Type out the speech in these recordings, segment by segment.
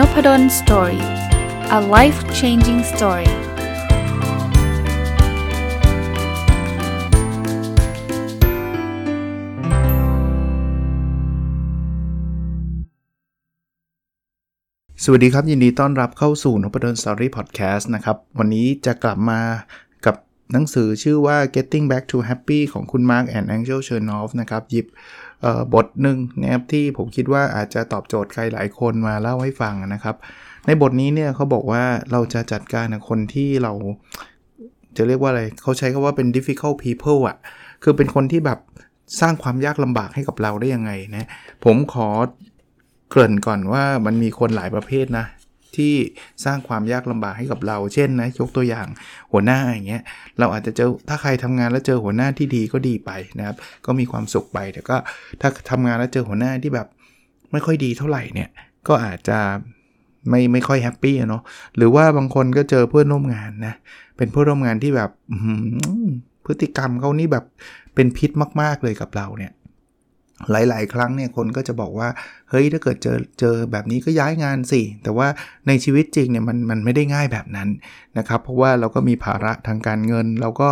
Nopadol Story a life changing story สวัสดีครับ ยินดีต้อนรับเข้าสู่นพดล Story Podcast นะครับ วันนี้จะกลับมากับหนังสือชื่อว่า Getting Back to Happy ของคุณ Mark and Angel Chernoff นะครับ หยิบ บทหนึ่งนะครับที่ผมคิดว่าอาจจะตอบโจทย์ใครหลายคนมาเล่าให้ฟังนะครับ ในบทนี้เนี่ยเขาบอกว่าเราจะจัดการกับคนที่เราจะเรียกว่าอะไรเขาใช้คาว่าเป็น difficult people อะ่ะ คือเป็นคนที่แบบสร้างความยากลำบากให้กับเราได้ยังไงนะ ผมขอเกริ่นก่อนว่ามันมีคนหลายประเภทนะ ที่สร้างความยากลำบากให้กับเรา เช่นนะยกตัวอย่างหัวหน้าอย่างเงี้ยเราอาจจะเจอถ้าใครทำงานแล้วเจอหัวหน้าที่ดีก็ดีไปนะครับ ก็มีความสุขไปแต่ก็ถ้าทำงานแล้วเจอหัวหน้าที่แบบไม่ค่อยดีเท่าไหร่เนี่ยก็อาจจะไม่ไม่ค่อยแฮปปี้เนาะหรือว่าบางคนก็เจอเพื่อนร่วมงานนะเป็นเพื่อนร่วมงานที่แบบพฤติกรรมเขานี่แบบเป็นพิษมาก ๆเลยกับเราเนี่ย หลาย ๆ ครั้งเนี่ยคนก็จะบอกว่า เฮ้ยถ้าเกิดเจอเจอแบบนี้ก็ย้ายงานสิ แต่ว่าในชีวิตจริงเนี่ยมันมันไม่ได้ง่ายแบบนั้นนะครับ เพราะว่าเราก็มีภาระทางการเงิน เราก็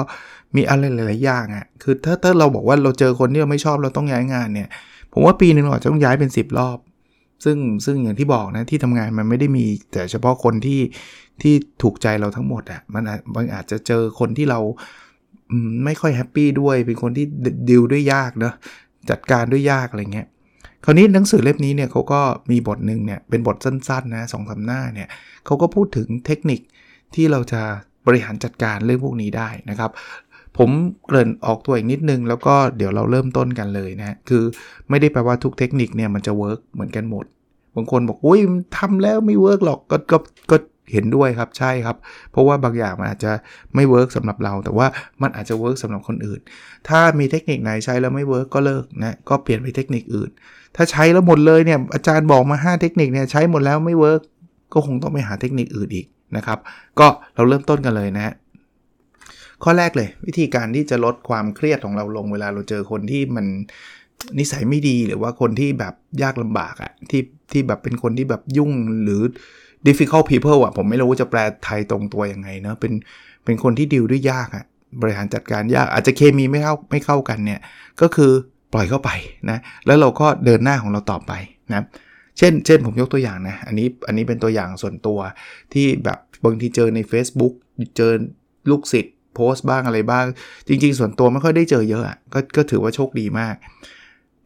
มีอะไรหลาย ๆ อย่างอะ่ะคือถ้าถ้าเราบอกว่าเราเจอคนที่เราไม่ชอบเราต้องย้ายงานเนี่ย ผมว่าปีหนึ่งเราจะต้องย้ายเป็น 10 รอบ ซึ่งซึ่งอย่างที่บอกนะที่ทำงานมันไม่ได้มีแต่เฉพาะคนที่ที่ถูกใจเราทั้งหมดอะ่ะมันมันอาจจะเจอคนที่เราไม่ค่อยแฮปปี้ด้วยเป็นคนที่ดิวด้วยยากเนะ จัดการด้วยยากอะไรเงี้ยคราวนี้หนังสือเล่มนี้เนี่ยเขาก็มีบทหนึ่งเนี่ยเป็นบทสั้นๆนะสองสาหน้าเนี่ยเขาก็พูดถึงเทคนิคที่เราจะบริหารจัดการเรื่องพวกนี้ได้นะครับ ผมเกริ่นออกตัวอีกนิดนึง แล้วก็เดี๋ยวเราเริ่มต้นกันเลยนะคือไม่ได้แปลว่าทุกเทคนิคเนี่ยมันจะ work เหมือนกันหมดบางคนบอกอุ้ยทำแล้วไม่ work หรอกก็ก็ก็ เห็นด้วยครับใช่ครับ เพราะว่าบางอย่างมันอาจจะไม่ work สำหรับเรา แต่ว่ามันอาจจะ work สำหรับคนอื่น ถ้ามีเทคนิคไหนใช้แล้วไม่ work ก็เลิกนะก็เปลี่ยนไปเทคนิคอื่น ถ้าใช้แล้วหมดเลยเนี่ยอาจารย์บอกมา 5 เทคนิคเนี่ยใช้หมดแล้วไม่ workก็คงต้องไปหาเทคนิคอื่นอีกนะครับก็เราเริ่มต้นกันเลยนะฮะข้อแรกเลย วิธีการที่จะลดความเครียดของเราลงเวลาเราเจอคนที่มันนิสัยไม่ดีหรือว่าคนที่แบบยากลำบากอะที่ที่แบบเป็นคนที่แบบยุ่งหรือ difficult people อะผมไม่รู้จะแปลไทยตรงตัวยังไงเนะเป็นเป็นคนที่ดิวด้วยยากอะบริหารจัดการยากอาจจะเคมีไม่เข้าไม่เข้ากันเนี่ย ก็คือปล่อยเข้าไปนะแล้วเราก็เดินหน้าของเราต่อไปนะเช่นเช่นผมยกตัวอย่างนะอันนี้อันนี้เป็นตัวอย่างส่วนตัวที่แบบบางทีเจอใน Facebook เจอลูกศิษย์โพสต์บ้างอะไรบ้าง จริง ๆ ส่วนตัวไม่ค่อยได้เจอเยอะอะก็ก็ถือว่าโชคดีมาก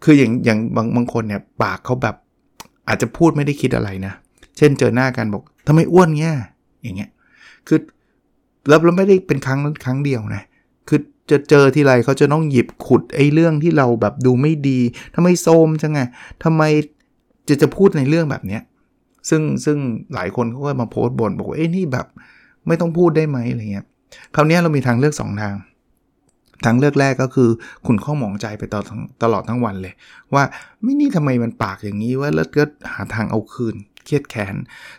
คืออย่างอย่างบางบางคนเนี่ยปากเขาแบบอาจจะพูดไม่ได้คิดอะไรนะ เช่นเจอหน้ากันบอกทำไมอ้วนเงี้ยอย่างเงี้ยคือแล้วเราไม่ได้เป็นครั้งครั้งเดียวนะคือจะเจอที่ไรเขาจะต้องหยิบขุดไอ้เรื่องที่เราแบบดูไม่ดีทำไมโซมจังไงทำไมจะจะพูดในเรื่องแบบเนี้ยซึ่งซึ่งหลายคนเขาก็มาโพสต์บ่นบอกว่าเอ้นี่แบบไม่ต้องพูดได้ไหมอะไรเงี้ยคราวนี้เรามีทางเลือก 2 ทาง ทางเลือกแรกก็คือ คุณข้อหมองใจไปตลอดตลอดทั้งวันเลย ว่าไม่นี่ทำไมมันปากอย่างนี้ว่าแล้วก็หาทางเอาคืน เครียดแค้น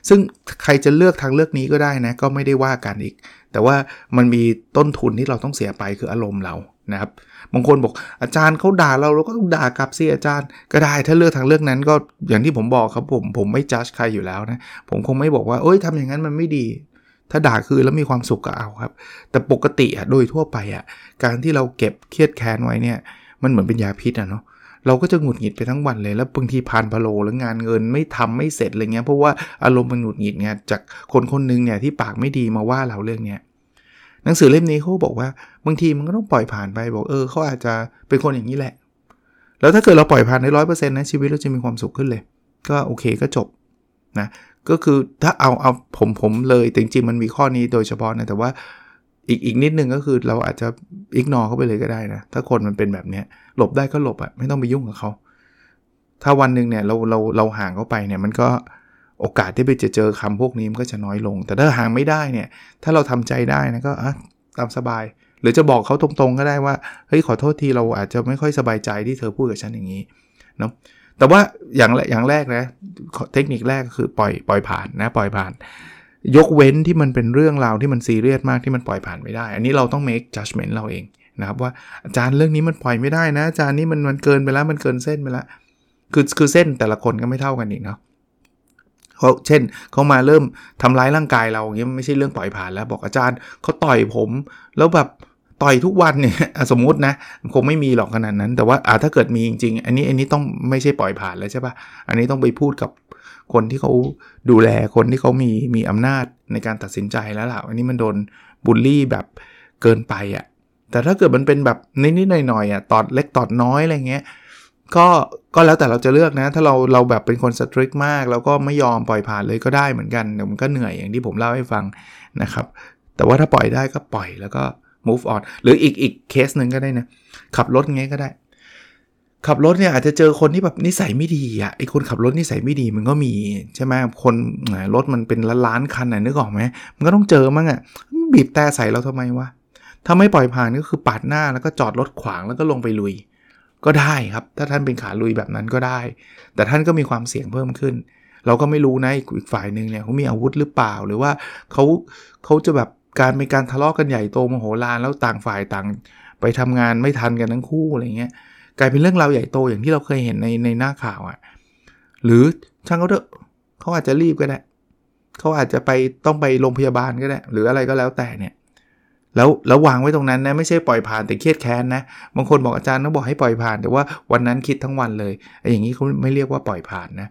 ซึ่งใครจะเลือกทางเลือกนี้ก็ได้นะก็ไม่ได้ว่ากันอีก แต่ว่ามันมีต้นทุนที่เราต้องเสียไปคืออารมณ์เรานะครับบางคนบอกอาจารย์เขาด่าเราเราก็ต้องด่ากลับสิอาจารย์ก็ได้ถ้าเลือกทางเลือกนั้นก็อย่างที่ผมบอกครับผมผมไม่จัดใครอยู่แล้วนะผมคงไม่บอกว่าเอ้ยทำอย่างนั้นมันไม่ดี ถ้าด่าคือแล้วมีความสุขก็เอาครับ แต่ปกติอะโดยทั่วไปอะการที่เราเก็บเครียดแค้นไว้เนี่ยมันเหมือนเป็นยาพิษอะเนาะ เราก็จะหงุดหงิดไปทั้งวันเลย แล้วบางทีผ่านพะโลแล้วงานเงินไม่ทำไม่เสร็จอะไรเงี้ยเพราะว่าอารมณ์มันหงุดหงิดไงจากคนคนนึงเนี่ยที่ปากไม่ดีมาว่าเราเรื่องเนี้ยหนังสือเล่มนี้เขาบอกว่าบางทีมันก็ต้องปล่อยผ่านไปบอกเออเขาอาจจะเป็นคนอย่างนี้แหละ แล้วถ้าเกิดเราปล่อยผ่านได้ร้อยเปอร์เซ็นต์นะชีวิตเราจะมีความสุขขึ้นเลย ก็โอเคก็จบนะก็คือถ้าเอาเอาผมผมเลยจริงๆมันมีข้อนี้โดยเฉพาะนะแต่ว่า อีกอีกนิดนึงก็คือเราอาจจะอิกนอเขาไปเลยก็ได้นะ ถ้าคนมันเป็นแบบเนี้ยหลบได้ก็หลบอะไม่ต้องไปยุ่งกับเขา ถ้าวันหนึ่งเนี่ยเราเราเราห่างเขาไปเนี่ยมันก็โอกาสที่ไปจะเจอคำพวกนี้มันก็จะน้อยลง แต่ถ้าห่างไม่ได้เนี่ย ถ้าเราทำใจได้นะก็อะตามสบาย หรือจะบอกเขาตรงๆก็ได้ว่าเฮ้ยขอโทษทีเราอาจจะไม่ค่อยสบายใจที่เธอพูดกับฉันอย่างนี้เนาะแต่ว่าอย่างอย่างแรกนะเทคนิคแรกก็คือปล่อยปล่อยผ่านนะปล่อยผ่าน ยกเว้นที่มันเป็นเรื่องราวที่มันซีเรียสมากที่มันปล่อยผ่านไม่ได้ อันนี้เราต้อง make judgment เราเองนะครับว่าอาจารย์เรื่องนี้มันปล่อยไม่ได้นะอาจารย์นี่มันมันเกินไปแล้วมันเกินเส้นไปแล้วคือคือเส้นแต่ละคนก็ไม่เท่ากันอีกเนาะเขาเช่นเขามาเริ่มทำร้ายร่างกายเราอย่างเงี้ยไม่ใช่เรื่องปล่อยผ่านแล้ว บอกอาจารย์เขาต่อยผม แล้วแบบต่อยทุกวันเนี่ยสมมุตินะคงไม่มีหรอกขนาดนั้น แต่ว่าอ่าถ้าเกิดมีจริงๆ อันนี้อันนี้ต้องไม่ใช่ปล่อยผ่านแล้วใช่ป่ะอันนี้ต้องไปพูดกับ คนที่เขาดูแลคนที่เขามีมีอำนาจในการตัดสินใจแล้วล่ะอันนี้มันโดนบูลลี่แบบเกินไปอะ่ะแต่ถ้าเกิดมันเป็นแบบนิดๆหน่อยๆอะตอดเล็กตอดน้อยอะไรเงี้ยก็ก็แล้วแต่เราจะเลือกนะ ถ้าเราเราแบบเป็นคนสตริกมาก แล้วก็ไม่ยอมปล่อยผ่านเลยก็ได้เหมือนกันเดี๋ยวมันก็เหนื่อยอย่างที่ผมเล่าให้ฟังนะครับ แต่ว่าถ้าปล่อยได้ก็ปล่อยแล้วก็ move on หรืออีกอีกเคสหนึ่งก็ได้นะ ขับรถไงก็ได้ ขับรถเนี่ยอาจจะเจอคนที่แบบนิสัยไม่ดีอะไอคนขับรถนิสัยไม่ดีมันก็มีใช่ไหมคนรถมันเป็นล้านล้านคันน่ะนึกออกไหมมันก็ต้องเจอมั้งอะบีบแต่ใส่เราทำไมวะถ้าไม่ปล่อยผ่านก็คือปาดหน้าแล้วก็จอดรถขวางแล้วก็ลงไปลุย ก็ได้ครับ ถ้าท่านเป็นขาลุยแบบนั้นก็ได้ แต่ท่านก็มีความเสี่ยงเพิ่มขึ้น เราก็ไม่รู้นะอีกฝ่ายหนึ่งเนี่ยเขามีอาวุธหรือเปล่าหรือว่าเขาเขาจะแบบการเป็นการทะเลาะกันใหญ่โตมโหฬารแล้วต่างฝ่ายต่าง ไปทำงานไม่ทันกันทั้งคู่อะไรเงี้ย กลายเป็นเรื่องราวใหญ่โตอย่างที่เราเคยเห็นในในหน้าข่าวอะ่ะหรือช่างเขาเถอะเขาอาจจะรีบก็ได้เขาอาจจะไปต้องไปโรงพยาบาลก็ได้ หรืออะไรก็แล้วแต่เนี่ยแล้วแล้ววางไว้ตรงนั้นนะไม่ใช่ปล่อยผ่านแต่เครียดแค้นนะบางคนบอกอาจารย์ต้องบอกให้ปล่อยผ่าน แต่ว่าวันนั้นคิดทั้งวันเลยไอ้อย่างนี้เขาไม่เรียกว่าปล่อยผ่านนะ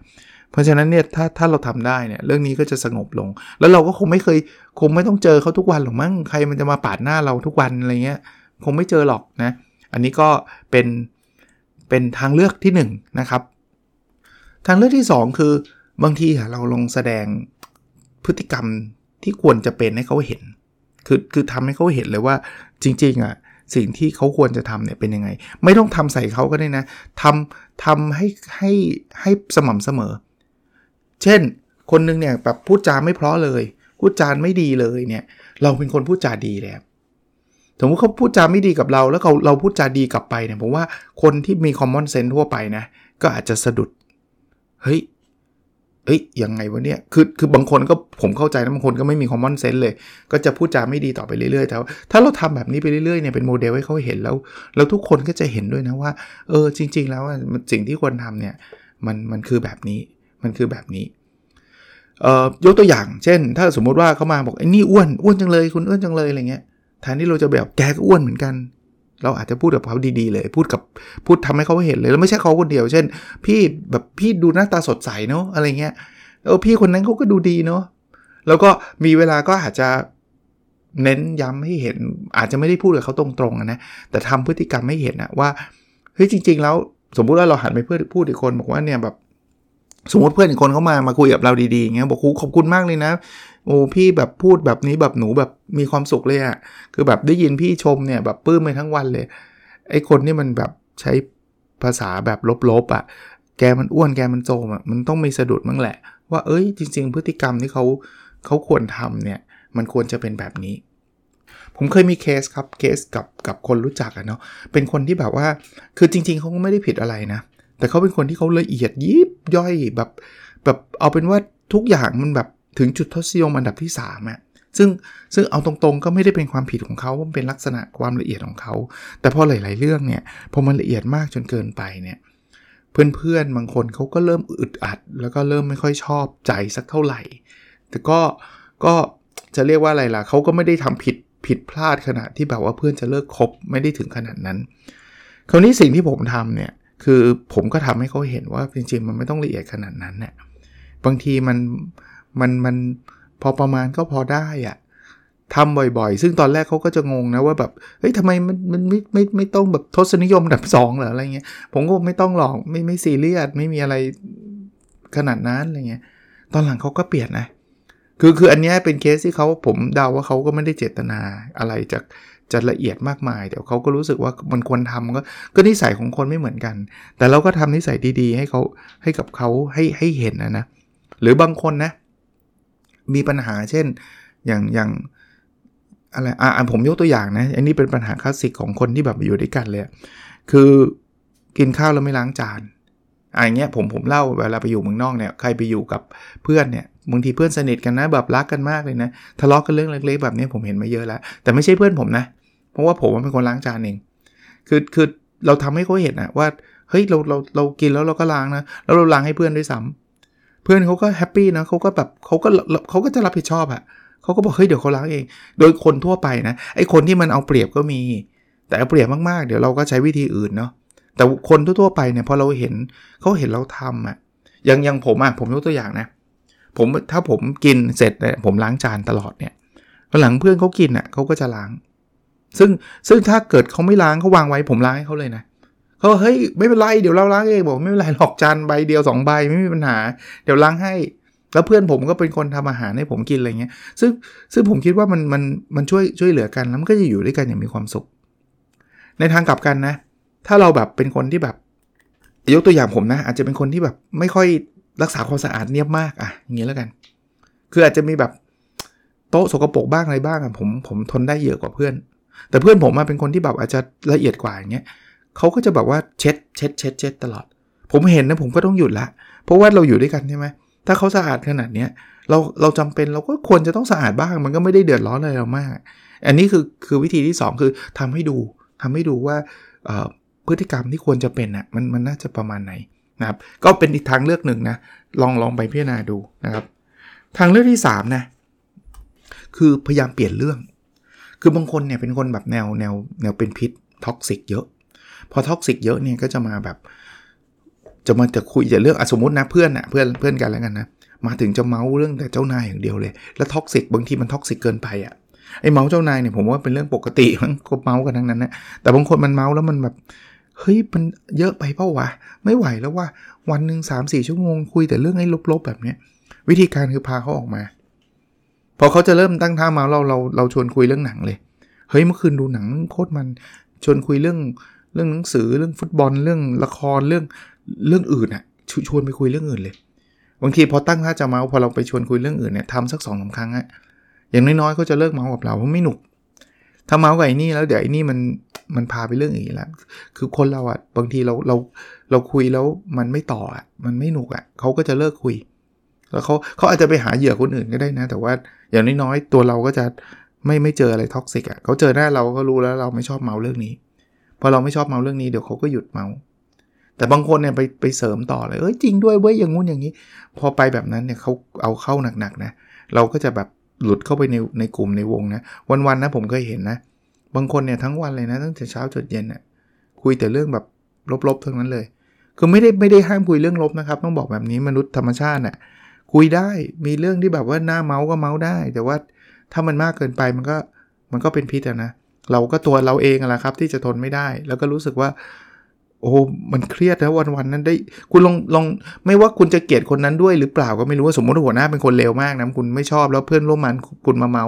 เพราะฉะนั้นเนี่ยถ้าถ้าเราทำได้เนี่ยเรื่องนี้ก็จะสงบลง แล้วเราก็คงไม่เคยคงไม่ต้องเจอเขาทุกวันหรอกมั้งใครมันจะมาปาดหน้าเราทุกวันอะไรเงี้ยคงไม่เจอหรอกนะอันนี้ก็เป็น เป็นทางเลือกที่1นนะครับ ทางเลือกที่ 2 คือบางทีเราลงแสดงพฤติกรรมที่ควรจะเป็นให้เขาเห็น คือคือทำให้เขาเห็นเลยว่าจริง ๆอะสิ่งที่เขาควรจะทำเนี่ยเป็นยังไง ไม่ต้องทำใส่เขาก็ได้นะทำทำให้ให้ให้สม่ำเสมอ เช่น คนนึงเนี่ยแบบพูดจาไม่เพราะเลย พูดจาไม่ดีเลยเนี่ย เราเป็นคนพูดจาดีแล้ว สมมติเขาพูดจาไม่ดีกับเรา แล้วเราเราพูดจาดีกลับไปเนี่ยผมว่าคนที่มี common sense ทั่วไปนะก็อาจจะสะดุด เฮ้ยเอ้ยยังไงวะเนี่ย คือคือบางคนก็ผมเข้าใจนะบางคนก็ไม่มี common sense เลย ก็จะพูดจาไม่ดีต่อไปเรื่อยๆแต่ถ้าเราทำแบบนี้ไปเรื่อยๆเนี่ยเป็นโมเดลให้เขาเห็นแล้ว แล้วทุกคนก็จะเห็นด้วยนะว่า เออจริง ๆ แล้วสิ่งที่ควรทำเนี่ยมันมันคือแบบนี้มันคือแบบนี้เอ่อยกตัวอย่าง เช่น ถ้าสมมติว่าเขามาบอกไอ้นี่อ้วนอ้วนจังเลยคุณอ้วนจังเลยอะไรเงี้ย แทนที่เราจะแบบแกก็อ้วนเหมือนกัน เราอาจจะพูดกับเขาดีๆเลย พูดกับพูดทำให้เขาเห็นเลย แล้วไม่ใช่เขาคนเดียว เช่น พี่แบบพี่ดูหน้าตาสดใสเนาะอะไรเงี้ยเออพี่คนนั้นเขาก็ดูดีเนาะแล้วก็มีเวลาก็อาจจะเน้นย้ำให้เห็นอาจจะไม่ได้พูดกับเขาตรงๆนะ แต่ทำพฤติกรรมให้เห็นนะว่าเฮ้ยจริง ๆ แล้วสมมุติว่าเราหันไปเพื่อพูดอีกคนบอกว่าเนี่ยแบบสมมติเพื่อนอีกคนเขามามาคุยกับเราดีๆเงี้ยบอกครูขอบคุณมากเลยนะ โอ้พี่แบบพูดแบบนี้แบบหนูแบบมีความสุขเลยอะ่ะคือแบบได้ยินพี่ชมเนี่ยแบบปลื้มไปทั้งวันเลย ไอ้คนที่มันแบบใช้ภาษาแบบลบๆอะ่ะ แกมันอ้วนแกมันโจมอะ่ะ มันต้องมีสะดุดมั้งแหละ ว่าเอ้ยจริง ๆ พฤติกรรมที่เขาเขาควรทำเนี่ย มันควรจะเป็นแบบนี้ ผมเคยมีเคสครับเคสกับกับคนรู้จักอะเนาะ เป็นคนที่แบบว่า คือจริง ๆเขาก็ไม่ได้ผิดอะไรนะ แต่เขาเป็นคนที่เขาละเอียดยิบย่อยแบบ แบบเอาเป็นว่าทุกอย่างมันแบบ ถึงจุดทศนิยมอันดับที่3อะซึ่งซึ่งเอาตรงๆก็ไม่ได้เป็นความผิดของเขามันเป็นลักษณะความละเอียดของเขา แต่พอหลาย ๆ เรื่องเนี่ยพอมันละเอียดมากจนเกินไปเนี่ยเพื่อนๆบางคนเขาก็เริ่มอึดอัด แล้วก็เริ่มไม่ค่อยชอบใจสักเท่าไหร่ แต่ก็ก็จะเรียกว่าอะไรล่ะเขาก็ไม่ได้ทำผิดผิดพลาดขนาดที่แบบว่าเพื่อนจะเลิกคบไม่ได้ถึงขนาดนั้น คราวนี้สิ่งที่ผมทำเนี่ยคือผมก็ทำให้เขาเห็นว่าจริงๆมันไม่ต้องละเอียดขนาดนั้นเนี่ยบางทีมัน มันมันพอประมาณก็พอได้อะทำบ่อยๆ ซึ่งตอนแรกเขาก็จะงงนะว่าแบบ เฮ้ยทำไมมันมันไม่ไม่ไม่ต้องแบบทศนิยมดับสองเหรออะไรเงี้ย ผมก็ไม่ต้องหรอกไม่ไม่ซีเรียสไม่มีอะไรขนาดนั้นอะไรเงี้ย ตอนหลังเขาก็เปลี่ยนนะ คือคืออันนี้เป็นเคสที่เขาผมเดาว่าเขาก็ไม่ได้เจตนาอะไรจากจะละเอียดมากมาย แต่เขาก็รู้สึกว่ามันควรทำก็ก็นิสัยของคนไม่เหมือนกัน แต่เราก็ทำนิสัยดีๆ ให้เขาให้กับเขาให้ให้เห็นนะนะ หรือบางคนนะ มีปัญหาเช่น อย่างอย่างอะไรอ่าผมยกตัวอย่างนะ อันนี้เป็นปัญหาคลาสสิกของคนที่แบบอยู่ด้วยกันเลย คือกินข้าวแล้วไม่ล้างจานอะไรเงี้ยผมผมเล่าเวลาไปอยู่เมืองนอกเนี่ยใครไปอยู่กับเพื่อนเนี่ยบางทีเพื่อนสนิทกันนะแบบรักกันมากเลยนะทะเลาะกันเรื่องเล็กๆแบบนี้ผมเห็นมาเยอะแล้ว แต่ไม่ใช่เพื่อนผมนะ เพราะว่าผมเป็นคนล้างจานเอง คือคือเราทำให้เขาเห็นนะว่าเฮ้ยเราเราเรากินแล้วเราก็ล้างนะแล้วเราล้างให้เพื่อนด้วยซ้ำ เพื่อนเขาก็ happy นะเขาก็แบบเขาก็เขาก็จะรับผิดชอบอะเขาก็บอกเฮ้ยเดี๋ยวเขาล้างเอง โดยคนทั่วไปนะไอ้คนที่มันเอาเปรียบก็มี แต่เอาเปรียบมากๆ เดี๋ยวเราก็ใช้วิธีอื่นเนาะแต่คนทั่วๆไปเนี่ยพอเราเห็นเขาเห็นเราทำอะอย่างอย่างผมอะผมยกตัวอย่างนะผมถ้าผมกินเสร็จเนี่ยผมล้างจานตลอดเนี่ยหลังเพื่อนเขากินอะเขาก็จะล้าง ซึ่งซึ่งถ้าเกิดเขาไม่ล้างเขาวางไว้ผมล้างให้เขาเลยนะ เขาเฮ้ยไม่เป็นไรเดี๋ยวเราล้างเองบอกไม่เป็นไรหลอกจานใบเดียว2ใบไม่มีปัญหา เดี๋ยวล้างให้ แล้วเพื่อนผมก็เป็นคนทำอาหารให้ผมกินอะไรเงี้ย ซึ่งซึ่งผมคิดว่ามันมันมันช่วยช่วยเหลือกันแล้วมันก็จะอยู่ด้วยกันอย่างมีความสุข ในทางกลับกันนะ ถ้าเราแบบเป็นคนที่แบบ ยกตัวอย่างผมนะ อาจจะเป็นคนที่แบบไม่ค่อยรักษาความสะอาดเนียบมากอะอย่างนี้แล้วกัน คืออาจจะมีแบบโต๊ะสกปรกบ้างอะไรบ้างอะผมผมทนได้เยอะกว่าเพื่อน แต่เพื่อนผมมาเป็นคนที่แบบอาจจะละเอียดกว่าอย่างเงี้ย เขาก็จะแบบว่าเช็ดเช็ดเช็ดเช็ดตลอด ผมเห็นนะผมก็ต้องหยุดละ เพราะว่าเราอยู่ด้วยกันใช่ไหมถ้าเขาสะอาดขนาดเนี้ยเราเราจำเป็นเราก็ควรจะต้องสะอาดบ้าง มันก็ไม่ได้เดือดร้อนอะไรเรามาก อันนี้คือคือวิธีที่ 2 คือทำให้ดูทำให้ดูว่าพฤติกรรมที่ควรจะเป็นอะมันมันน่าจะประมาณไหนนะครับ ก็เป็นอีกทางเลือกหนึ่งนะลองลองไปพิจารณาดูนะครับ ทางเลือกที่3นะคือพยายามเปลี่ยนเรื่อง คือบางคนเนี่ยเป็นคนแบบแนวแนวแนวเป็นพิษ toxic เยอะ พอ toxic เยอะเนี่ยก็จะมาแบบ จะมาจะคุยจะเรื่องอสมมตินะเพื่อนอะเพื่อนเพื่อนกันแล้วกันนะมาถึงจะเม้าท์เรื่องแต่เจ้านายอย่างเดียวเลย แล้ว toxic บางทีมัน toxic เกินไปอะไอ้เม้าท์เจ้านายเนี่ยผมว่าเป็นเรื่องปกติมันก็เม้าท์กันทั้งนั้นนะแต่บางคนมันเม้าท์แล้วมันแบบเฮ้ยมันเยอะไปเปล่าวะไม่ไหวแล้วว่าวันหนึ่งสามสี่ชั่วโมงคุยแต่เรื่องไอ้ลบๆแบบเนี้ยวิธีการคือพาเขาออกมา พอเขาจะเริ่มตั้งท่าเมาเราเราเราชวนคุยเรื่องหนังเลย เฮ้ยเมื่อคืนดูหนังโคตรมันชวนคุยเรื่อง เรื่องหนังสือเรื่องฟุตบอลเรื่องละครเรื่องเรื่องอื่นอะชชวนไปคุยเรื่องอื่นเลยบางทีพอตั้งท่าจะเมาพอเราไปชวนคุยเรื่องอื่นเนี่ยทำสักสองสาครั้งอะอย่างน้อยๆก็จะเลิกเมากับเราเพราะไม่หนุก ถ้าเมากับไอ้นี่แล้วเดี๋ยวไอ้นี่มันมันพาไปเรื่องอื่นแล้ว คือคนเราอะบางทีเราเราเราคุยแล้วมันไม่ต่ออะมันไม่หนุกอะเขาก็จะเลิกคุย แล้วเขาเขาอาจจะไปหาเหยื่อคนอื่นก็ได้นะ แต่ว่าอย่างน้อยๆตัวเราก็จะไม่ไม่เจออะไรท็อกซิกอะเขาเจอหน้าเราก็รู้แล้วเราไม่ชอบเมาเรื่องนี้ พอเราไม่ชอบเมาเรื่องนี้เดี๋ยวเขาก็หยุดเมา แต่บางคนเนี่ยไปไปเสริมต่อเลยเอ้ยจริงด้วยเว้ยอย่างงู้นอย่างนี้ พอไปแบบนั้นเนี่ยเขาเอาเข้าหนักๆนะเราก็จะแบบหลุดเข้าไปในในกลุ่มในวงนะวันๆนะผมเคยเห็นนะ บางคนเนี่ยทั้งวันเลยนะตั้งแต่เช้าจนเย็นน่ะคุยแต่เรื่องแบบลบๆทั้งนั้นเลย คือไม่ได้ไม่ได้ห้ามคุยเรื่องลบนะครับ ต้องบอกแบบนี้มนุษย์ธรรมชาติน่ะคุยได้มีเรื่องที่แบบว่าหน้าเมาก็เมาได้ แต่ว่าถ้ามันมากเกินไปมันก็มันก็เป็นพิษนะ เราก็ตัวเราเองแหละครับที่จะทนไม่ได้ แล้วก็รู้สึกว่า โอ้มันเครียดนะวันวันนั้นได้ คุณลองลองไม่ว่าคุณจะเกลียดคนนั้นด้วยหรือเปล่าก็ไม่รู้ว่าสมมติหัวหน้าเป็นคนเลวมากนะคุณไม่ชอบแล้วเพื่อนร่วมงานคุณมาเมา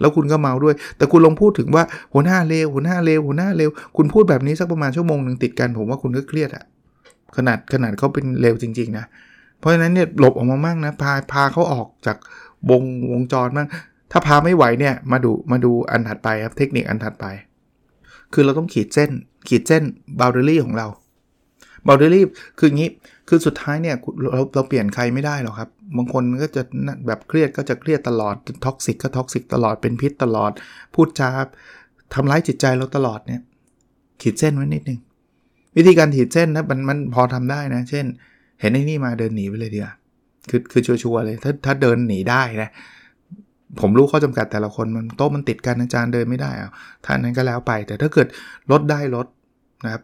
แล้วคุณก็เมาด้วย แต่คุณลองพูดถึงว่าหัวหน้าเลวหัวหน้าเลวหัวหน้าเลวคุณพูดแบบนี้สักประมาณชั่วโมงหนึ่งติดกันผมว่าคุณก็เครียดอะขนาดขนาดเขาเป็นเลวจริง ๆ นะ เพราะฉะนั้นเนี่ยหลบออกมามั่งนะพาพาเขาออกจากวงวงจรมั่ง ถ้าพาไม่ไหวเนี่ยมาดูมาดูอันถัดไปครับเทคนิคอันถัดไป คือเราต้องขีดเส้น ขีดเส้นบาวเดอรี่ของเราบาวเดอรี่คืองี้คือสุดท้ายเนี่ยเราเราเปลี่ยนใครไม่ได้หรอกครับ บางคนก็จะแบบเครียดก็จะเครียดตลอดtoxic ก็ toxic ตลอดเป็นพิษตลอด พูดจาทำร้ายจิตใจเราตลอดเนี่ย ขีดเส้นไว้นิดนึงวิธีการขีดเส้นนะมันมันพอทำได้นะ เช่น เห็นไอ้นี่มาเดินหนีไปเลยเดียวคือคือชัวร์เลยถ้าถ้าเดินหนีได้นะ ผมรู้ข้อจำกัดแต่ละคนมันโต๊ะมันติดกันอาจารย์เดินไม่ได้อะถ้างั้นก็แล้วไป แต่ถ้าเกิดลดได้ลดนะครับ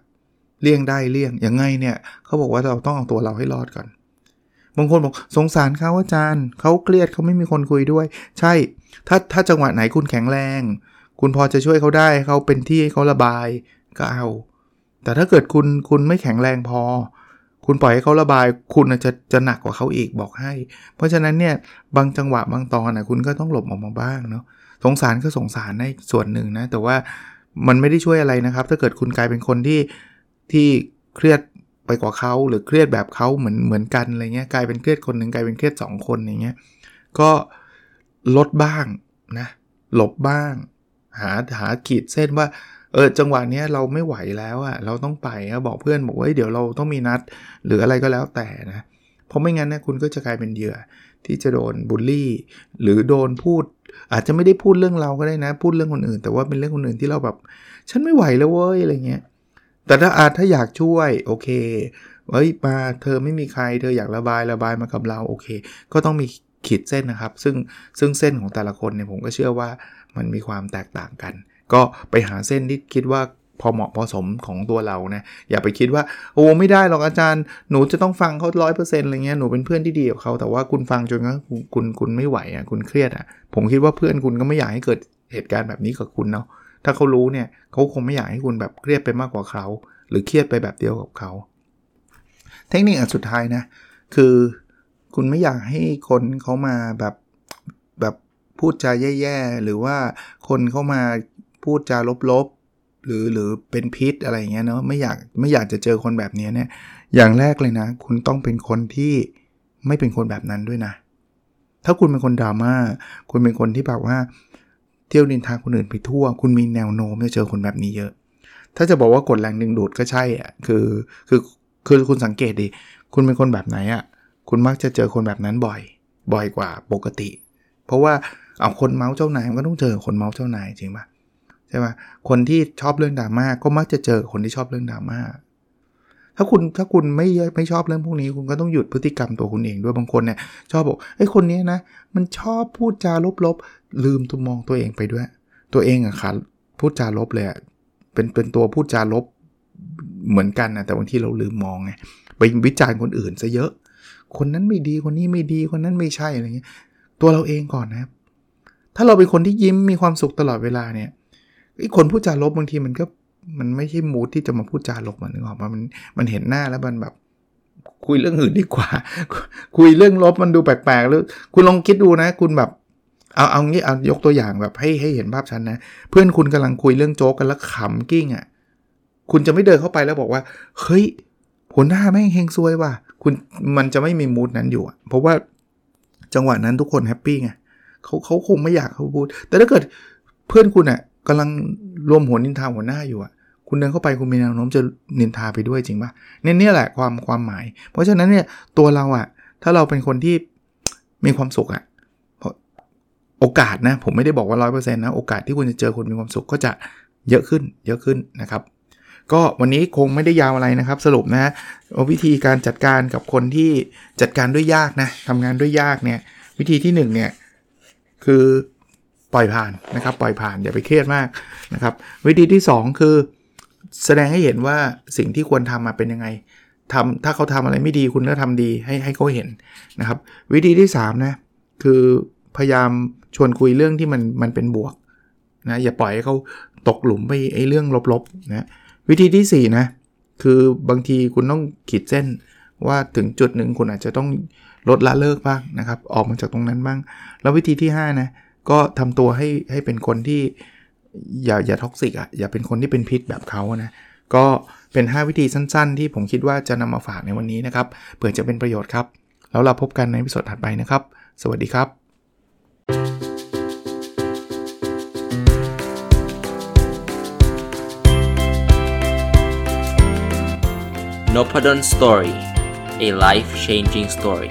เลี่ยงได้เลี่ยงยังไงเนี่ยเขาบอกว่าเราต้องเอาตัวเราให้รอดก่อน บางคนบอกสงสารเขาอาจารย์เขาเครียดเขาไม่มีคนคุยด้วย ใช่ ถ้าถ้าจังหวะไหนคุณแข็งแรง คุณพอจะช่วยเขาได้เขาเป็นที่ให้เขาระบายก็เอา แต่ถ้าเกิดคุณคุณไม่แข็งแรงพอ คุณปล่อยให้เขาระบายคุณจะจะหนักกว่าเขาอีกบอกให้ เพราะฉะนั้นเนี่ยบางจังหวะบางตอนนะคุณก็ต้องหลบออกมาบ้างเนาะสงสารก็สงสารในส่วนหนึ่งนะ แต่ว่ามันไม่ได้ช่วยอะไรนะครับ ถ้าเกิดคุณกลายเป็นคนที่ที่เครียดไปกว่าเขาหรือเครียดแบบเขาเหมือนเหมือนกันอะไรเงี้ยกลายเป็นเครียดคนหนึ่งกลายเป็นเครียด 2 คนอย่างเงี้ยก็ลดบ้างนะหลบบ้าง หาหาขีดเส้นว่า เออจังหวะนี้เราไม่ไหวแล้วอะเราต้องไปบอกเพื่อนบอกว่าเดี๋ยวเราต้องมีนัด หรืออะไรก็แล้วแต่นะเพราะไม่งั้นนะคุณก็จะกลายเป็นเหยื่อที่จะโดนบูลลี่ หรือโดนพูด อาจจะไม่ได้พูดเรื่องเราก็ได้นะ พูดเรื่องคนอื่น แต่ว่าเป็นเรื่องคนอื่นที่เราแบบ ฉันไม่ไหวแล้วเว้ยอะไรเงี้ยแต่ถ้าอาถ้าอยากช่วยโอเคเฮ้ยมาเธอไม่มีใครเธออยากระบายระบายมากับเราโอเค ก็ต้องมีขีดเส้นนะครับ ซึ่งซึ่งเส้นของแต่ละคนเนี่ยผมก็เชื่อว่ามันมีความแตกต่างกัน ก็ไปหาเส้นที่คิดว่าพอเหมาะพอสมของตัวเรานะอย่าไปคิดว่าโอ้ไม่ได้หรอกอาจารย์หนูจะต้องฟังเขาร้อยเปอร์เซ็นต์อะไรเงี้ยหนูเป็นเพื่อนที่ดีกับเขาแต่ว่าคุณฟังจนก็คุณคุณไม่ไหวอะคุณเครียดอะผมคิดว่าเพื่อนคุณก็ไม่อยากให้เกิดเหตุการณ์แบบนี้กับคุณเนาะถ้าเขารู้เนี่ยเขาคงไม่อยากให้คุณแบบเครียดไปมากกว่าเขา หรือเครียดไปแบบเดียวกับเขา เทคนิคอันสุดท้ายนะคือคุณไม่อยากให้คนเขามาแบบแบบพูดจาแย่ๆหรือว่าคนเข้ามา พูดจาลบๆ หรือหรือเป็นพิษอะไรเงี้ยเนาะไม่อยากไม่อยากจะเจอคนแบบนี้เนี่ยอย่างแรกเลยนะ คุณต้องเป็นคนที่ไม่เป็นคนแบบนั้นด้วยนะ ถ้าคุณเป็นคนดราม่าคุณเป็นคนที่แบบว่า เที่ยวนินทาคนอื่นไปทั่ว คุณมีแนวโน้มจะเจอคนแบบนี้เยอะ ถ้าจะบอกว่ากดแรงดึงดูดก็ใช่อะคือคือคือคุณสังเกตดิคุณเป็นคนแบบไหนอะคุณมักจะเจอคนแบบนั้นบ่อย บ่อยกว่าปกติ เพราะว่าเอาคนเมาส์เจ้านายมันก็ต้องเจอคนเมาส์เจ้านายจริงปะ ใช่ปะคนที่ชอบเรื่องดราม่าก็มักจะเจอคนที่ชอบเรื่องดราม่าถ้าคุณถ้าคุณไม่ไม่ชอบเรื่องพวกนี้ คุณก็ต้องหยุดพฤติกรรมตัวคุณเองด้วยบางคนเนี่ยชอบบอกไอ้คนนี้นะ มันชอบพูดจาลบๆ ลืมตัวมองตัวเองไปด้วย ตัวเองอะค่ะพูดจาลบเลยอะเป็นเป็นตัวพูดจาลบเหมือนกันนะแต่บางทีเราลืมมองไงไปวิจารณ์คนอื่นซะเยอะ คนนั้นไม่ดีคนนี้ไม่ดีคนนั้นไม่ใช่อะไรเงี้ยตัวเราเองก่อนนะครับ ถ้าเราเป็นคนที่ยิ้มมีความสุขตลอดเวลาเนี่ย ไอ้คนพูดจาลบบางทีมันก็มันไม่ใช่มูดที่จะมาพูดจาลบมันนึกออกมามันมันเห็นหน้าแล้วมันแบบคุยเรื่องอื่นดีกว่า คุยเรื่องลบมันดูแปลกๆแล้วคุณลองคิดดูนะ คุณแบบเอาเอางี้เอายกตัวอย่างแบบให้ให้เห็นภาพชันนะ เพื่อนคุณกำลังคุยเรื่องโจ๊กกันแล้วขำกิ้งอะ่ะคุณจะไม่เดินเข้าไปแล้วบอกว่า เฮ้ยหัวหน้าแม่งเฮงซวยว่ะคุณมันจะไม่มีมูดนั้นอยู่เพราะว่าจังหวะนั้นทุกคนแฮปปี้ไงเขาเขาคงไม่อยากเขาพูด แต่ถ้าเกิดเพื่อนคุณอะ่ะ กำลังรวมหัวนินทาหัวหน้าอยู่อะ่ะคุณเดินเข้าไปคุณมีแนวโน้มจะนินทาไปด้วยจริงปะเนี่ยนี่แหละความความหมาย เพราะฉะนั้นเนี่ยตัวเราอะ่ะถ้าเราเป็นคนที่มีความสุขอะ่ะโอกาสนะผมไม่ได้บอกว่าร้อยเปอร์เซ็นต์นะโอกาสที่คุณจะเจอคนมีความสุขก็จะเยอะขึ้นเยอะขึ้นนะครับก็วันนี้คงไม่ได้ยาวอะไรนะครับ สรุปนะวิธีการจัดการกับคนที่จัดการด้วยยากนะทำงานด้วยยากเนี่ยวิธีที่1เนี่ยคือ ปล่อยผ่านนะครับปล่อยผ่านอย่าไปเครียดมากนะครับวิธีที่ 2 คือ แสดงให้เห็นว่าสิ่งที่ควรทำมาเป็นยังไงทำถ้าเขาทำอะไรไม่ดีคุณก็ทำดีให้ให้เขาเห็นนะครับ วิธีที่3นะคือพยายามชวนคุยเรื่องที่มันมันเป็นบวกนะอย่าปล่อยให้เขาตกหลุมไปไอ้เรื่องลบๆนะวิธีที่4นะคือบางทีคุณต้องขีดเส้นว่าถึงจุดหนึ่งคุณอาจจะต้องลดละเลิกบ้างนะครับ ออกมาจากตรงนั้นบ้าง แล้ววิธีที่ 5 นะ ก็ทำตัวให้ให้เป็นคนที่อย่าอย่าท็อกซิกอะอย่าเป็นคนที่เป็นพิษแบบเขานะก็เป็น 5 วิธีสั้น ๆ ที่ผมคิดว่าจะนำมาฝากในวันนี้นะครับเผื่อจะเป็นประโยชน์ครับ แล้วเราพบกันในวิดีโอถัดไปนะครับ สวัสดีครับ n o p a d o n Story a life changing story